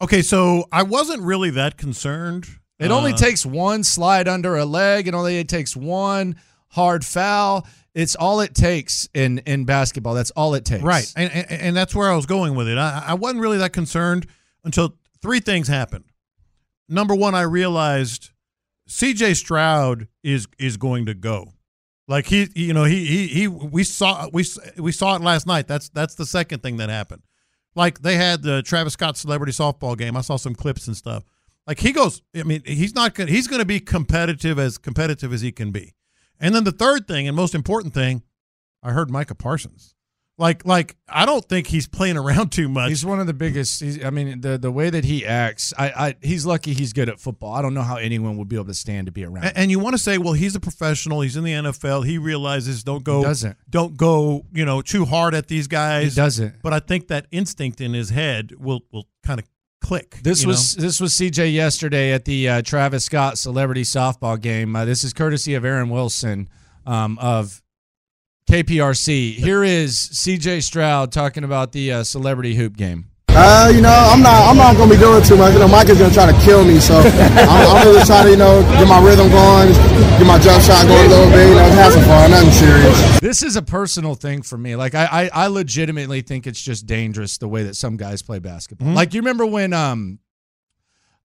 Speaker 3: Okay, so I wasn't really that concerned.
Speaker 2: It only
Speaker 3: Uh,
Speaker 2: takes one slide under a leg, and only it takes one hard foul. It's all it takes in in basketball. That's all it takes.
Speaker 3: Right, and, and and that's where I was going with it. I, I wasn't really that concerned until three things happened. Number one, I realized C.J. Stroud is is going to go. Like he, you know, he he he. We saw we we saw it last night. That's that's the second thing that happened. Like they had the Travis Scott celebrity softball game. I saw some clips and stuff. Like he goes. I mean, he's not going. He's going to be competitive as competitive as he can be. And then the third thing and most important thing, I heard Micah Parsons. Like, like I don't think he's playing around too much.
Speaker 2: He's one of the biggest. He's, I mean, the the way that he acts, I, I he's lucky he's good at football. I don't know how anyone would be able to stand to be around. him.
Speaker 3: and, and you want to say, well, he's a professional. He's in the NFL. He realizes don't go,
Speaker 2: He doesn't.
Speaker 3: don't go, you know, too hard at these guys.
Speaker 2: He doesn't.
Speaker 3: But I think that instinct in his head will will kind of click.
Speaker 2: This was this was CJ yesterday at the uh, Travis Scott celebrity softball game. Uh, this is courtesy of Aaron Wilson um, of KPRC. Here is CJ Stroud talking about the uh, celebrity hoop game.
Speaker 13: Uh, you know, I'm not. I'm not gonna be doing too much. You know, Mike is gonna try to kill me, so I'm, I'm just trying to, you know, get my rhythm going, get my jump shot going a little bit. You know, have some fun. Nothing serious.
Speaker 2: This is a personal thing for me. Like I, I, I legitimately think it's just dangerous the way that some guys play basketball.
Speaker 3: Mm-hmm.
Speaker 2: Like you remember when um,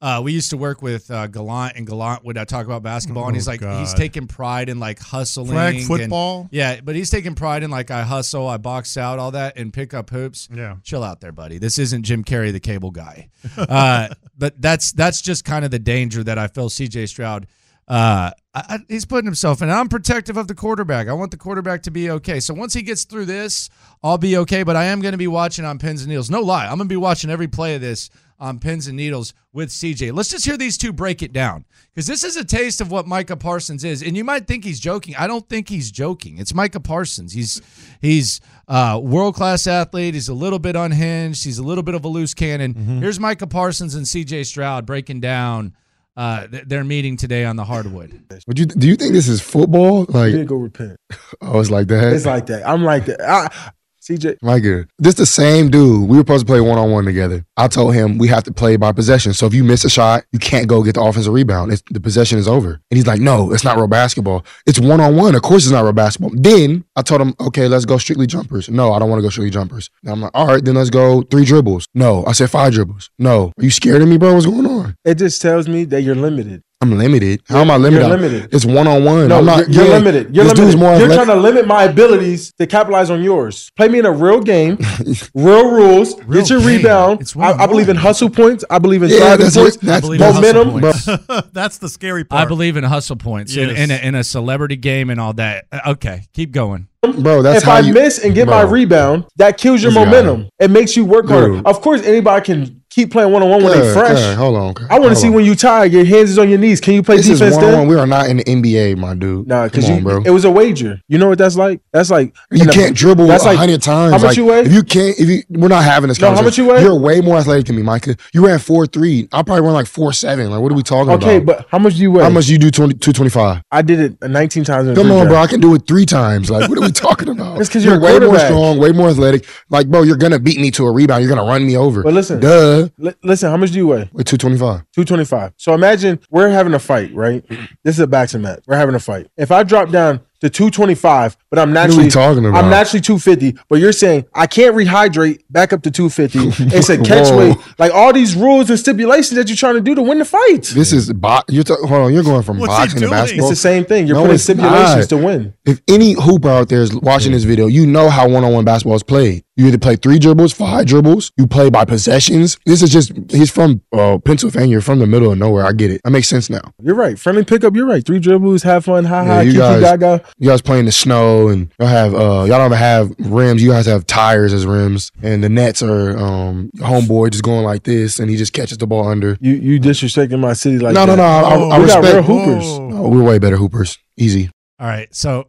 Speaker 2: uh, we used to work with uh, Gallant, and Gallant would uh, talk about basketball, and he's
Speaker 3: Oh,
Speaker 2: like, he's taking pride in like hustling,
Speaker 3: Flag
Speaker 2: and-
Speaker 3: football?
Speaker 2: yeah, but he's taking pride in like I hustle, I box out, all that, and pick up hoops.
Speaker 3: Yeah.
Speaker 2: chill out there, buddy. This isn't Jim Carrey, the cable guy. [laughs] Uh, but that's that's just kind of the danger that I feel CJ Stroud. Uh, I, I, he's putting himself in. I'm protective of the quarterback. I want the quarterback to be okay. So once he gets through this, I'll be okay. But I am going to be watching on pins and needles. No lie, I'm going to be watching every play of this on pins and needles with CJ. Let's just hear these two break it down because this is a taste of what Micah Parsons is. And you might think he's joking. I don't think he's joking. It's Micah Parsons. He's he's uh, world class athlete. He's a little bit unhinged. He's a little bit of a loose cannon. Here's Micah Parsons and CJ Stroud breaking down uh, th- their meeting today on the hardwood.
Speaker 11: Would you do you think this is football?
Speaker 12: You
Speaker 11: Like
Speaker 12: did go repent.
Speaker 11: I was like that.
Speaker 12: It's like that. I'm like that. I, CJ,
Speaker 11: My good. This the same dude. We were supposed to play one on one together. I told him we have to play by possession. So if you miss a shot, you can't go get the offensive rebound. It's, the possession is over. And he's like, no, it's not real basketball. It's one on one. Of course, it's not real basketball. Then I told him, okay, let's go strictly jumpers. No, I don't want to go strictly jumpers. And I'm like, all right, then let's go three dribbles. No, I said five dribbles. No, are you scared of me, bro? What's going on?
Speaker 12: it just tells me that you're limited.
Speaker 11: I'm limited. How am I limited?
Speaker 12: You're limited.
Speaker 11: It's one on one.
Speaker 12: No,
Speaker 11: I'm not.
Speaker 12: you're, you're
Speaker 11: yeah,
Speaker 12: limited. You're limited.
Speaker 11: more
Speaker 12: You're
Speaker 11: athletic-
Speaker 12: trying to limit my abilities to capitalize on yours. Play me in a real game, [laughs] real rules.
Speaker 2: Real
Speaker 12: get your
Speaker 2: game.
Speaker 12: rebound.
Speaker 2: It's
Speaker 12: I, I believe in hustle points. I believe in
Speaker 11: Yeah,
Speaker 12: driving
Speaker 11: that's
Speaker 12: points.
Speaker 11: That's-
Speaker 2: I believe in
Speaker 12: momentum.
Speaker 2: hustle. [laughs]
Speaker 3: That's the scary part.
Speaker 2: I believe in hustle points in,
Speaker 3: Yes.
Speaker 2: in, a, in a celebrity game and all that. Okay, keep going.
Speaker 11: bro. That's
Speaker 12: if
Speaker 11: how
Speaker 12: I
Speaker 11: you
Speaker 12: miss and get my rebound, that kills your
Speaker 11: This guy.
Speaker 12: momentum. It makes you work harder.
Speaker 11: Dude.
Speaker 12: Of course, anybody can keep playing one on one when they fresh.
Speaker 11: cuz, hold on.
Speaker 12: I want to see
Speaker 11: on.
Speaker 12: when you tired, your hands is on your knees. Can you play
Speaker 11: This is
Speaker 12: defense then?
Speaker 11: one. We are not in the NBA, my dude.
Speaker 12: Nah, because
Speaker 11: Come
Speaker 12: you,
Speaker 11: on, bro.
Speaker 12: it was a wager. You know what that's like? That's like
Speaker 11: You can't dribble
Speaker 12: That's
Speaker 11: a
Speaker 12: like
Speaker 11: hundred times.
Speaker 12: How much
Speaker 11: Like,
Speaker 12: you weigh?
Speaker 11: If you can't, if you, we're not having this.
Speaker 12: No, how much you weigh?
Speaker 11: You're way more athletic than me, Micah. You ran four three. I probably run like four seven. Like, what are we talking
Speaker 12: okay,
Speaker 11: about?
Speaker 12: Okay, but how much do you weigh?
Speaker 11: how much do you do 20, 225?
Speaker 12: I did it 19 times. A
Speaker 11: Come on, bro. I can do it three times. Like, what are we [laughs] talking about?
Speaker 12: it's because you're a
Speaker 11: way more strong, way more athletic. Like, bro, you're gonna beat me to a rebound. You're gonna run me over.
Speaker 12: But listen,
Speaker 11: duh.
Speaker 12: Li- listen, how much do you weigh?
Speaker 11: With 225.
Speaker 12: 225. So imagine we're having a fight, right? [clears throat] This is a boxing match. We're having a fight. If I drop down to 225, but I'm naturally
Speaker 11: talking about?
Speaker 12: I'm naturally 250. But you're saying I can't rehydrate back up to 250. [laughs] It's a catch
Speaker 11: Whoa.
Speaker 12: weight. Like all these rules and stipulations that you're trying to do to win the fight.
Speaker 11: This is bo- you're ta- hold on. You're going from
Speaker 12: What's
Speaker 11: boxing to basketball.
Speaker 12: It's the same thing. You're
Speaker 11: No,
Speaker 12: putting stipulations
Speaker 11: not.
Speaker 12: to win.
Speaker 11: If any hooper out there is watching this video, you know how one-on-one basketball is played. You either play three dribbles, five dribbles. You play by possessions. This is just he's from uh, Pennsylvania, You're from the middle of nowhere. I get it. That makes sense now.
Speaker 12: You're right. Friendly pickup. You're right. Three dribbles, have fun, ha ha,
Speaker 11: Yeah, you
Speaker 12: kiki
Speaker 11: guys,
Speaker 12: gaga.
Speaker 11: You guys play in the snow, and y'all have uh, y'all don't even have rims. You guys have tires as rims, and the nets are um, homeboy just going like this, and he just catches the ball under.
Speaker 12: You you disrespecting my city like
Speaker 11: no,
Speaker 12: that.
Speaker 11: no, no. I, I, I
Speaker 12: we got
Speaker 11: respect
Speaker 12: real hoopers.
Speaker 11: No, we're way better hoopers. Easy.
Speaker 2: All right, so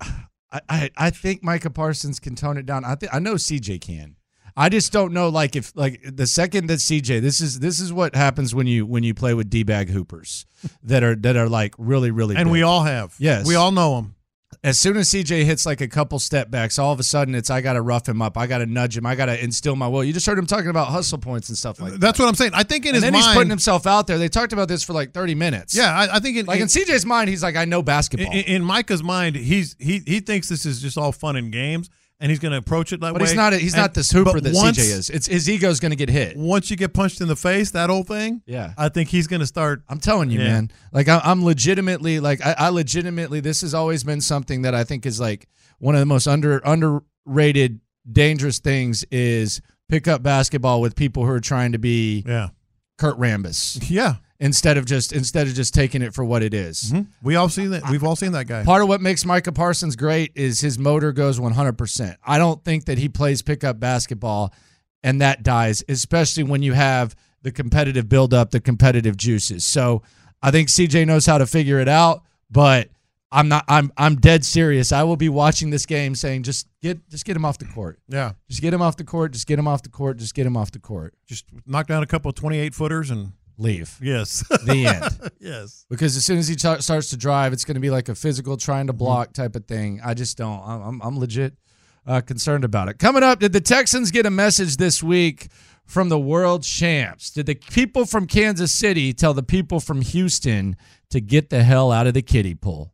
Speaker 2: I, I I think Micah Parsons can tone it down. I think I know CJ can. I just don't know like if like the second that CJ this is this is what happens when you when you play with D bag hoopers that are that are like really really
Speaker 3: And
Speaker 2: big.
Speaker 3: we all have.
Speaker 2: yes
Speaker 3: We all know them.
Speaker 2: As soon as CJ hits like a couple step backs, all of a sudden it's I got to rough him up, I got to nudge him, I got to instill my will. You just heard him talking about hustle points and stuff like that.
Speaker 3: That's what I'm saying. I think in
Speaker 2: and
Speaker 3: his
Speaker 2: then
Speaker 3: mind,
Speaker 2: he's putting himself out there. They talked about this for like thirty minutes.
Speaker 3: yeah, I, I think in,
Speaker 2: like in
Speaker 3: in,
Speaker 2: CJ's mind, he's like, I know basketball.
Speaker 3: in, in Micah's mind, he's he he thinks this is just all fun and games, and he's going to approach it that
Speaker 2: But
Speaker 3: way.
Speaker 2: he's not. He's
Speaker 3: And-
Speaker 2: not this hooper
Speaker 3: but
Speaker 2: that
Speaker 3: once-
Speaker 2: CJ is. It's his ego's going to get hit.
Speaker 3: Once you get punched in the face, that old thing.
Speaker 2: Yeah.
Speaker 3: I think he's going to start.
Speaker 2: I'm telling you,
Speaker 3: Yeah.
Speaker 2: man. Like I, I'm legitimately, like I, I legitimately, this has always been something that I think is like one of the most under underrated, dangerous things is pick up basketball with people who are trying to be
Speaker 3: Yeah.
Speaker 2: Kurt Rambis
Speaker 3: Yeah.
Speaker 2: Instead of just instead of just taking it for what it is. Mm-hmm.
Speaker 3: We all seen that. We've all seen that guy.
Speaker 2: Part of what makes Micah Parsons great is his motor goes 100%. I don't think that he plays pickup basketball and that dies, especially when you have the competitive buildup, the competitive juices. So I think CJ knows how to figure it out, but I'm not. I'm I'm dead serious. I will be watching this game, saying just get just get him off the court.
Speaker 3: Yeah.
Speaker 2: Just get him off the court. Just get him off the court. Just get him off the court.
Speaker 3: Just knock down a couple of 28 footers and
Speaker 2: Leave.
Speaker 3: yes.
Speaker 2: The end. [laughs]
Speaker 3: yes.
Speaker 2: because as soon as he t- starts to drive, it's going to be like a physical trying to block type of thing. I just don't. I'm, I'm, I'm legit uh, concerned about it. Coming up, did the Texans get a message this week from the world champs? Did the people from Kansas City tell the people from Houston to get the hell out of the kiddie pool?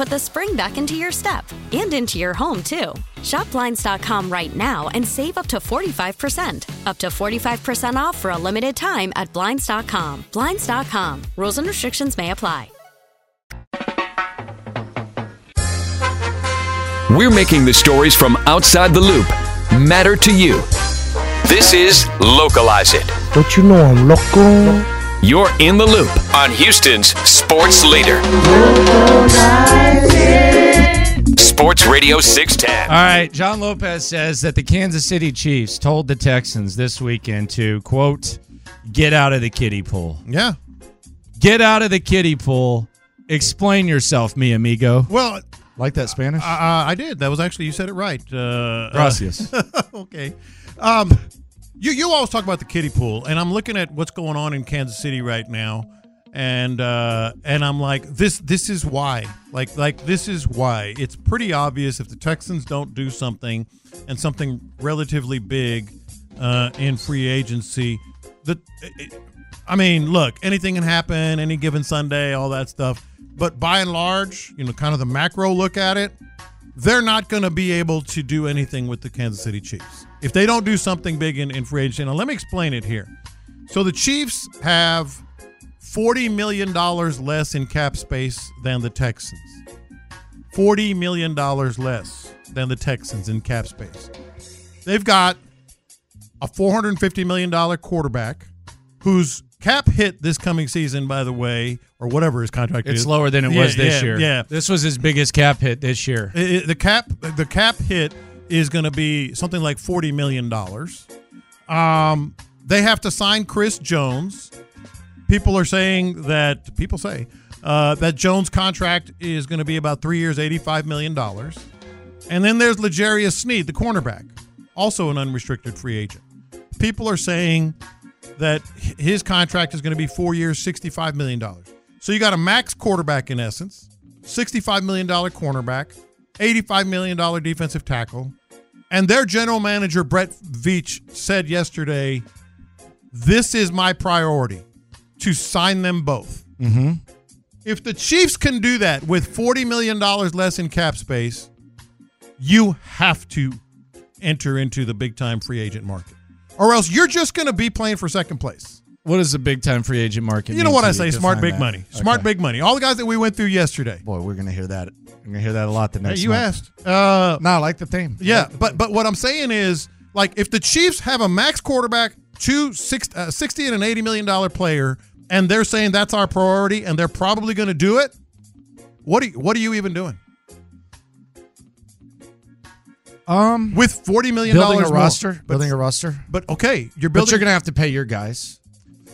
Speaker 14: put the spring back into your step and into your home, too. Shop Blinds.com right now and save up to 45%. Up to 45% off for a limited time at Blinds.com. Blinds.com. Rules and restrictions may apply.
Speaker 7: We're making the stories from outside the loop matter to you. This is Localize It.
Speaker 9: Don't you know I'm local?
Speaker 7: You're in the loop on Houston's sports leader. Sports Radio 610.
Speaker 2: All right, John Lopez says that the Kansas City Chiefs told the Texans this weekend to quote, "Get out of the kiddie pool."
Speaker 3: Yeah.
Speaker 2: Get out of the kiddie pool Explain yourself, mi amigo.
Speaker 3: Well,
Speaker 2: like that Spanish?
Speaker 3: Uh, I did. That was actually you said it right. Uh,
Speaker 2: Gracias.
Speaker 3: uh, [laughs] okay. Um, you you always talk about the kiddie pool, and I'm looking at what's going on in Kansas City right now, and uh, and I'm like, this this is why. Like like this is why. It's pretty obvious if the Texans don't do something, and something relatively big uh, in free agency, that I mean, look, anything can happen any given Sunday, all that stuff. But by and large, you know, kind of the macro look at it, they're not going to be able to do anything with the Kansas City Chiefs if they don't do something big in, in free agency. Now, let me explain it here. So the Chiefs have $40 million less in cap space than the Texans. $40 million less than the Texans in cap space. They've got a $450 million quarterback whose cap hit this coming season, by the way, or whatever his contract
Speaker 2: It's
Speaker 3: is.
Speaker 2: lower than it
Speaker 3: Yeah,
Speaker 2: was this
Speaker 3: yeah,
Speaker 2: year.
Speaker 3: Yeah.
Speaker 2: This was his biggest cap hit this year.
Speaker 3: It- it- the cap the cap hit is going to be something like forty million dollars. Um, they have to sign Chris Jones. People are saying that people say uh, that Jones' contract is going to be about three years, eighty-five million dollars. And then there's L'Jarius Sneed, the cornerback, also an unrestricted free agent. People are saying that his contract is going to be four years, $65 million. So you got a max quarterback in essence, $65 million cornerback, $85 million defensive tackle. And their general manager, Brett Veach, said yesterday, This is my priority to sign them both.
Speaker 2: Mm-hmm.
Speaker 3: If the Chiefs can do that with $40 million less in cap space, you have to enter into the big time free agent market. Or else you're just going to be playing for second place.
Speaker 2: What is the big time free agent market?
Speaker 3: You know what I say? Smart big
Speaker 2: that.
Speaker 3: money. Smart big money. All the guys that we went through yesterday.
Speaker 2: Boy, we're gonna hear that. We're gonna hear that a lot the
Speaker 3: Hey,
Speaker 2: next.
Speaker 3: you
Speaker 2: month.
Speaker 3: asked. Uh,
Speaker 2: no, I like the theme.
Speaker 3: Yeah, but but what I'm saying is, like, if the Chiefs have a max quarterback, two six, uh, 60 and an 80 million dollar player, and they're saying that's our priority, and they're probably going to do it, what are you, what are you even doing?
Speaker 2: Um,
Speaker 3: with 40 million
Speaker 2: building
Speaker 3: dollars
Speaker 2: a roster, building a roster.
Speaker 3: But okay, you're
Speaker 2: But
Speaker 3: building.
Speaker 2: you're gonna have to pay your guys.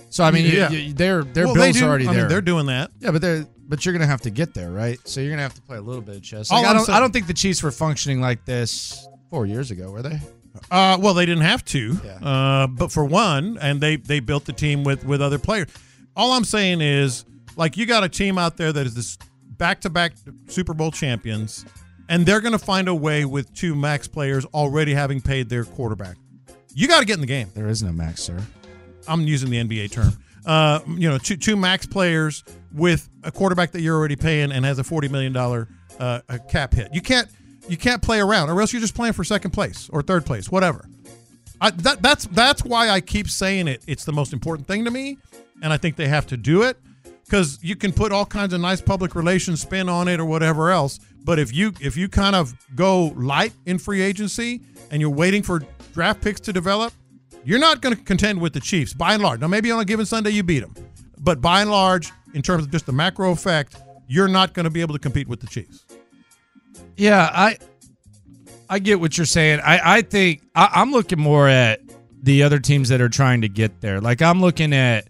Speaker 2: So I mean, you-
Speaker 3: Yeah.
Speaker 2: you, their their
Speaker 3: Well,
Speaker 2: bills
Speaker 3: do.
Speaker 2: are already
Speaker 3: I mean,
Speaker 2: there.
Speaker 3: they're doing that.
Speaker 2: Yeah, but they're but you're gonna have to get there, right? So you're gonna have to play a little bit of chess. Like, I don't I don't think the Chiefs were functioning like this four years ago, were they?
Speaker 3: Uh, well, they didn't have to, uh, but for one, and they they built the team with with other players. All I'm saying is, like, you got a team out there that is this back to back Super Bowl champions, and they're going to find a way with two max players already having paid their quarterback. You got to get in the game.
Speaker 2: There is no max, sir.
Speaker 3: I'm using the NBA term. Uh, you know, two two max players with a quarterback that you're already paying and has a forty million dollar uh, cap hit. You can't you can't play around, or else you're just playing for second place or third place, whatever. I, that, that's that's why I keep saying it. It's the most important thing to me, and I think they have to do it because you can put all kinds of nice public relations spin on it or whatever else. But if you if you kind of go light in free agency and you're waiting for draft picks to develop, you're not going to contend with the Chiefs by and large. Now maybe on a given Sunday you beat them, but by and large, in terms of just the macro effect, you're not going to be able to compete with the Chiefs.
Speaker 2: Yeah, I I get what you're saying. I I think I, I'm looking more at the other teams that are trying to get there. Like I'm looking at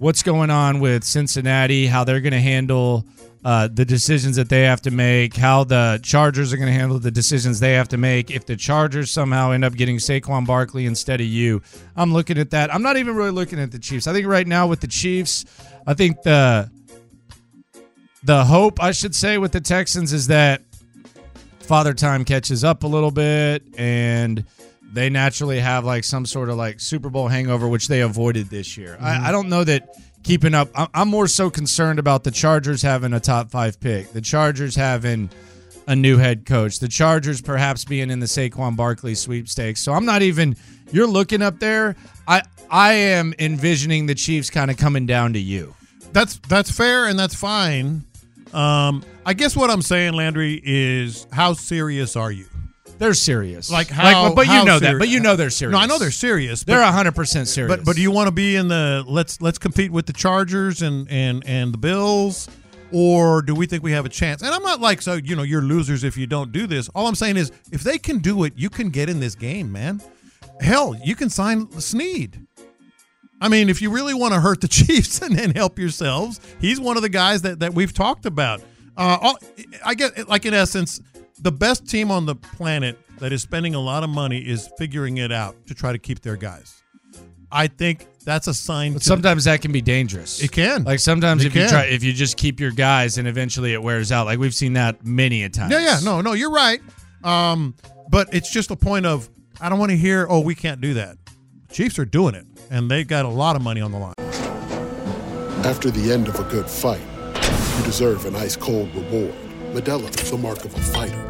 Speaker 2: what's going on with Cincinnati, how they're going to handle uh, the decisions that they have to make, how the Chargers are going to handle the decisions they have to make. If the Chargers somehow end up getting Saquon Barkley instead of you, I'm looking at that. I'm not even really looking at the Chiefs. I think right now with the Chiefs, I think the the hope I should say with the Texans is that Father Time catches up a little bit and they naturally have like some sort of like Super Bowl hangover, which they avoided this year. I, I don't know that keeping up. I'm more so concerned about the Chargers having a top five pick, the Chargers having a new head coach, the Chargers perhaps being in the Saquon Barkley sweepstakes. So I'm not even. You're looking up there. I I am envisioning the Chiefs kind of coming down to you.
Speaker 3: That's that's fair and that's fine. Um, I guess what I'm saying, Landry, is how serious are you?
Speaker 2: They're serious.
Speaker 3: Like how?
Speaker 2: Like, but you
Speaker 3: how
Speaker 2: know that. But you know they're serious.
Speaker 3: No, I know they're serious.
Speaker 2: They're hundred percent serious.
Speaker 3: But but do you want to be in the let's let's compete with the Chargers and and and the Bills, or do we think we have a chance? And I'm not like so you know you're losers if you don't do this. All I'm saying is if they can do it, you can get in this game, man. Hell, you can sign Sneed. I mean, if you really want to hurt the [laughs] Chiefs and then help yourselves, he's one of the guys that, that we've talked about. Uh, all, I get like in essence, the best team on the planet that is spending a lot of money is figuring it out to try to keep their guys. I think that's a sign.
Speaker 2: But
Speaker 3: to-
Speaker 2: sometimes that can be dangerous.
Speaker 3: It can.
Speaker 2: Like sometimes
Speaker 3: It
Speaker 2: if you try, if you just keep your guys, and eventually it wears out. Like we've seen that many a time.
Speaker 3: Yeah, yeah, no, no, you're right. Um, but it's just a point of I don't want to hear, oh, we can't do that. Chiefs are doing it, and they've got a lot of money on the line.
Speaker 15: After the end of a good fight, you deserve an ice cold reward. Modelo is the mark of a fighter.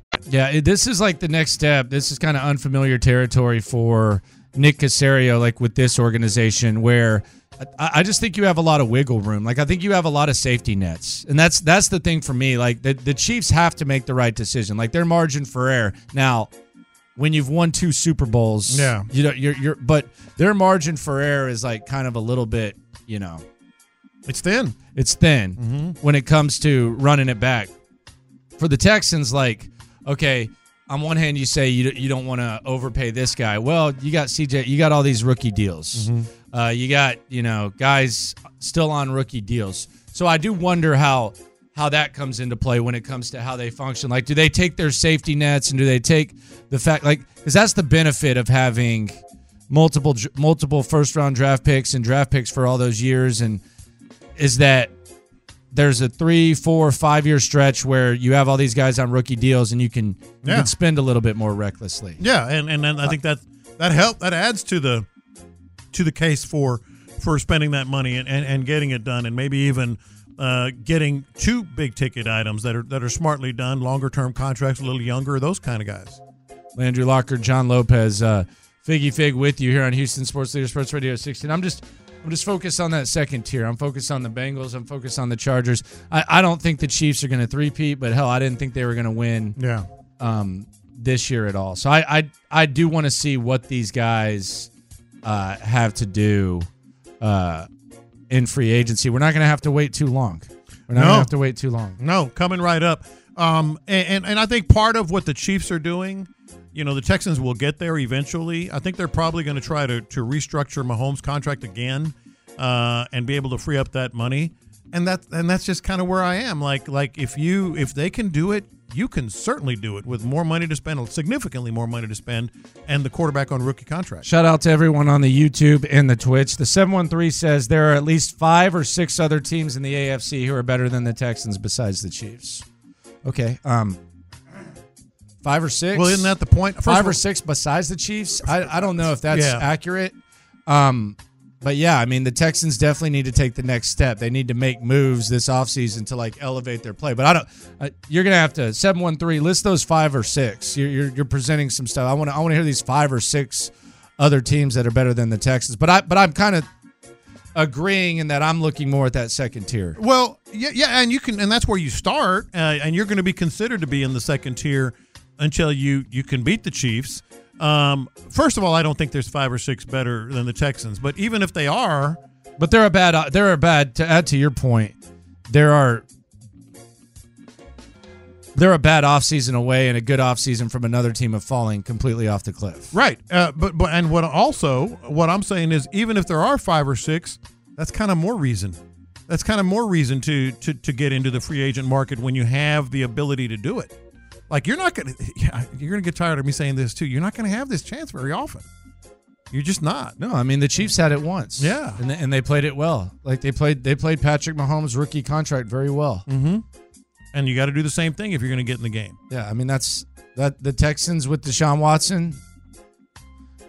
Speaker 2: Yeah, it, this is like the next step. This is kind of unfamiliar territory for Nick Caserio, like with this organization, where I, I just think you have a lot of wiggle room. Like I think you have a lot of safety nets, and that's that's the thing for me. Like the the Chiefs have to make the right decision. Like their margin for error now. When you've won two Super Bowls,
Speaker 3: Yeah.
Speaker 2: you know you're you're, but their margin for error is like kind of a little bit, you know,
Speaker 3: It's thin.
Speaker 2: it's thin
Speaker 3: Mm-hmm.
Speaker 2: when it comes to running it back. For the Texans, like, okay, on one hand, you say you, you don't want to overpay this guy. Well, you got CJ, you got all these rookie deals.
Speaker 3: Mm-hmm.
Speaker 2: Uh, you got, you know, guys still on rookie deals. So I do wonder how how that comes into play when it comes to how they function. Like, do they take their safety nets and do they take the fact, like, because that's the benefit of having multiple multiple first round draft picks and draft picks for all those years and is that there's a three, four, five year stretch where you have all these guys on rookie deals and you can you can spend a little bit more recklessly.
Speaker 3: Yeah, and and, and I think that that help that adds to the to the case for for spending that money and, and, and getting it done, and maybe even uh, getting two big ticket items that are that are smartly done, longer term contracts, a little younger, those kind of guys.
Speaker 2: Landry Locker, John Lopez, uh, Figgy Fig with you here on Houston Sports Leader Sports Radio 16. I'm just I'm just focused on that second tier. I'm focused on the Bengals. I'm focused on the Chargers. I, I don't think the Chiefs are going to three-peat, but hell, I didn't think they were going to win.
Speaker 3: Yeah.
Speaker 2: Um, this year at all. So I I, I do want to see what these guys uh, have to do uh, in free agency. We're not going to have to wait too long. We're not going
Speaker 3: No.
Speaker 2: to have to wait too long.
Speaker 3: No, coming right up. Um, and, and and I think part of what the Chiefs are doing, you know, the Texans will get there eventually. I think they're probably going to try to to restructure Mahomes' contract again, uh, and be able to free up that money. And that and that's just kind of where I am. Like like if you if they can do it, you can certainly do it with more money to spend, significantly more money to spend, and the quarterback on rookie contract.
Speaker 2: Shout out to everyone on the YouTube and the Twitch. The 713 says there are at least five or six other teams in the AFC who are better than the Texans besides the Chiefs. Okay. Um five or six.
Speaker 3: Well, isn't that the point? First
Speaker 2: five or six besides the Chiefs? I, I don't know if that's
Speaker 3: Yeah.
Speaker 2: accurate. Um but yeah, I mean the Texans definitely need to take the next step. They need to make moves this offseason to like elevate their play. But I don't uh, you're going to have to 713 list those five or six. You're you're, you're presenting some stuff. I want to I want to hear these five or six other teams that are better than the Texans. But I but I'm kind of agreeing in that I'm looking more at that second tier.
Speaker 3: Well, yeah, yeah, and you can, and that's where you start, uh, and you're going to be considered to be in the second tier until you you can beat the Chiefs. Um, first of all, I don't think there's five or six better than the Texans, but even if they are,
Speaker 2: But they're a bad uh, they're a bad to add to your point. There are they're a bad offseason away and a good offseason from another team of falling completely off the cliff.
Speaker 3: right? Uh, but but and what also what I'm saying is even if there are five or six, that's kind of more reason. That's kind of more reason to to to get into the free agent market when you have the ability to do it. Like you're not gonna, [laughs] you're gonna get tired of me saying this too. You're not gonna have this chance very often. You're just not.
Speaker 2: No, I mean the Chiefs had it once.
Speaker 3: Yeah.
Speaker 2: and they, and they played it well. Like they played they played Patrick Mahomes' rookie contract very well.
Speaker 3: Mm-hmm. and you got to do the same thing if you're going to get in the game.
Speaker 2: Yeah, I mean that's that the Texans with Deshaun Watson.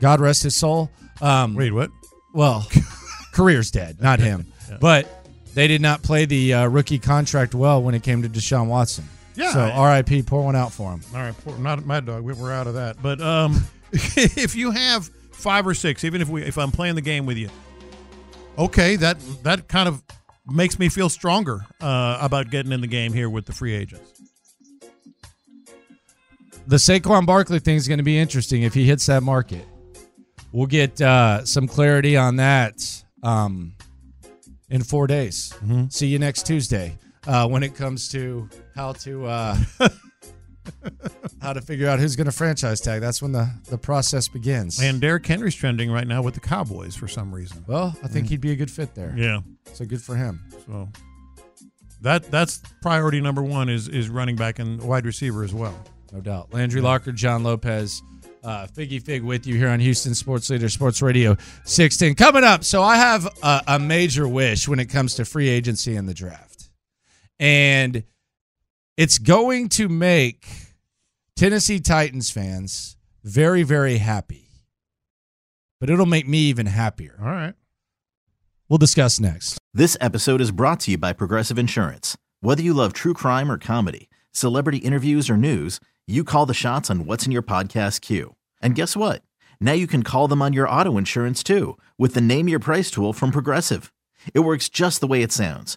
Speaker 2: God rest his soul. Um,
Speaker 3: Wait, what?
Speaker 2: Well, [laughs] career's dead, not him. [laughs]
Speaker 3: Yeah.
Speaker 2: But they did not play the uh, rookie contract well when it came to Deshaun Watson.
Speaker 3: Yeah.
Speaker 2: So R.I.P. Pour one out for him.
Speaker 3: All right, poor, not my Dog. we- We're out of that. But um, [laughs] if you have five or six, even if we if I'm playing the game with you, okay, that that kind of makes me feel stronger uh, about getting in the game here with the free agents.
Speaker 2: The Saquon Barkley thing is going to be interesting if he hits that market. We'll get uh, some clarity on that um, in four days.
Speaker 3: Mm-hmm.
Speaker 2: See you next Tuesday uh, when it comes to how to uh, [laughs] how to figure out who's going to franchise tag. That's when the, the process begins.
Speaker 3: And Derrick Henry's trending right now with the Cowboys for some reason.
Speaker 2: well, I think he'd be a good fit there.
Speaker 3: Yeah.
Speaker 2: So good for him.
Speaker 3: So that that's priority number one is is running back and wide receiver as well.
Speaker 2: No doubt. Landry Locker, John Lopez, uh, Figgy Fig with you here on Houston Sports Leader Sports Radio 16. Coming up, so I have a, a major wish when it comes to free agency and the draft. And it's going to make Tennessee Titans fans very, very happy. But it'll make me even happier.
Speaker 3: All right.
Speaker 2: We'll discuss next.
Speaker 1: This episode is brought to you by Progressive Insurance. Whether you love true crime or comedy, celebrity interviews or news, you call the shots on what's in your podcast queue. And guess what? Now you can call them on your auto insurance too with the Name Your Price tool from Progressive. It works just the way it sounds.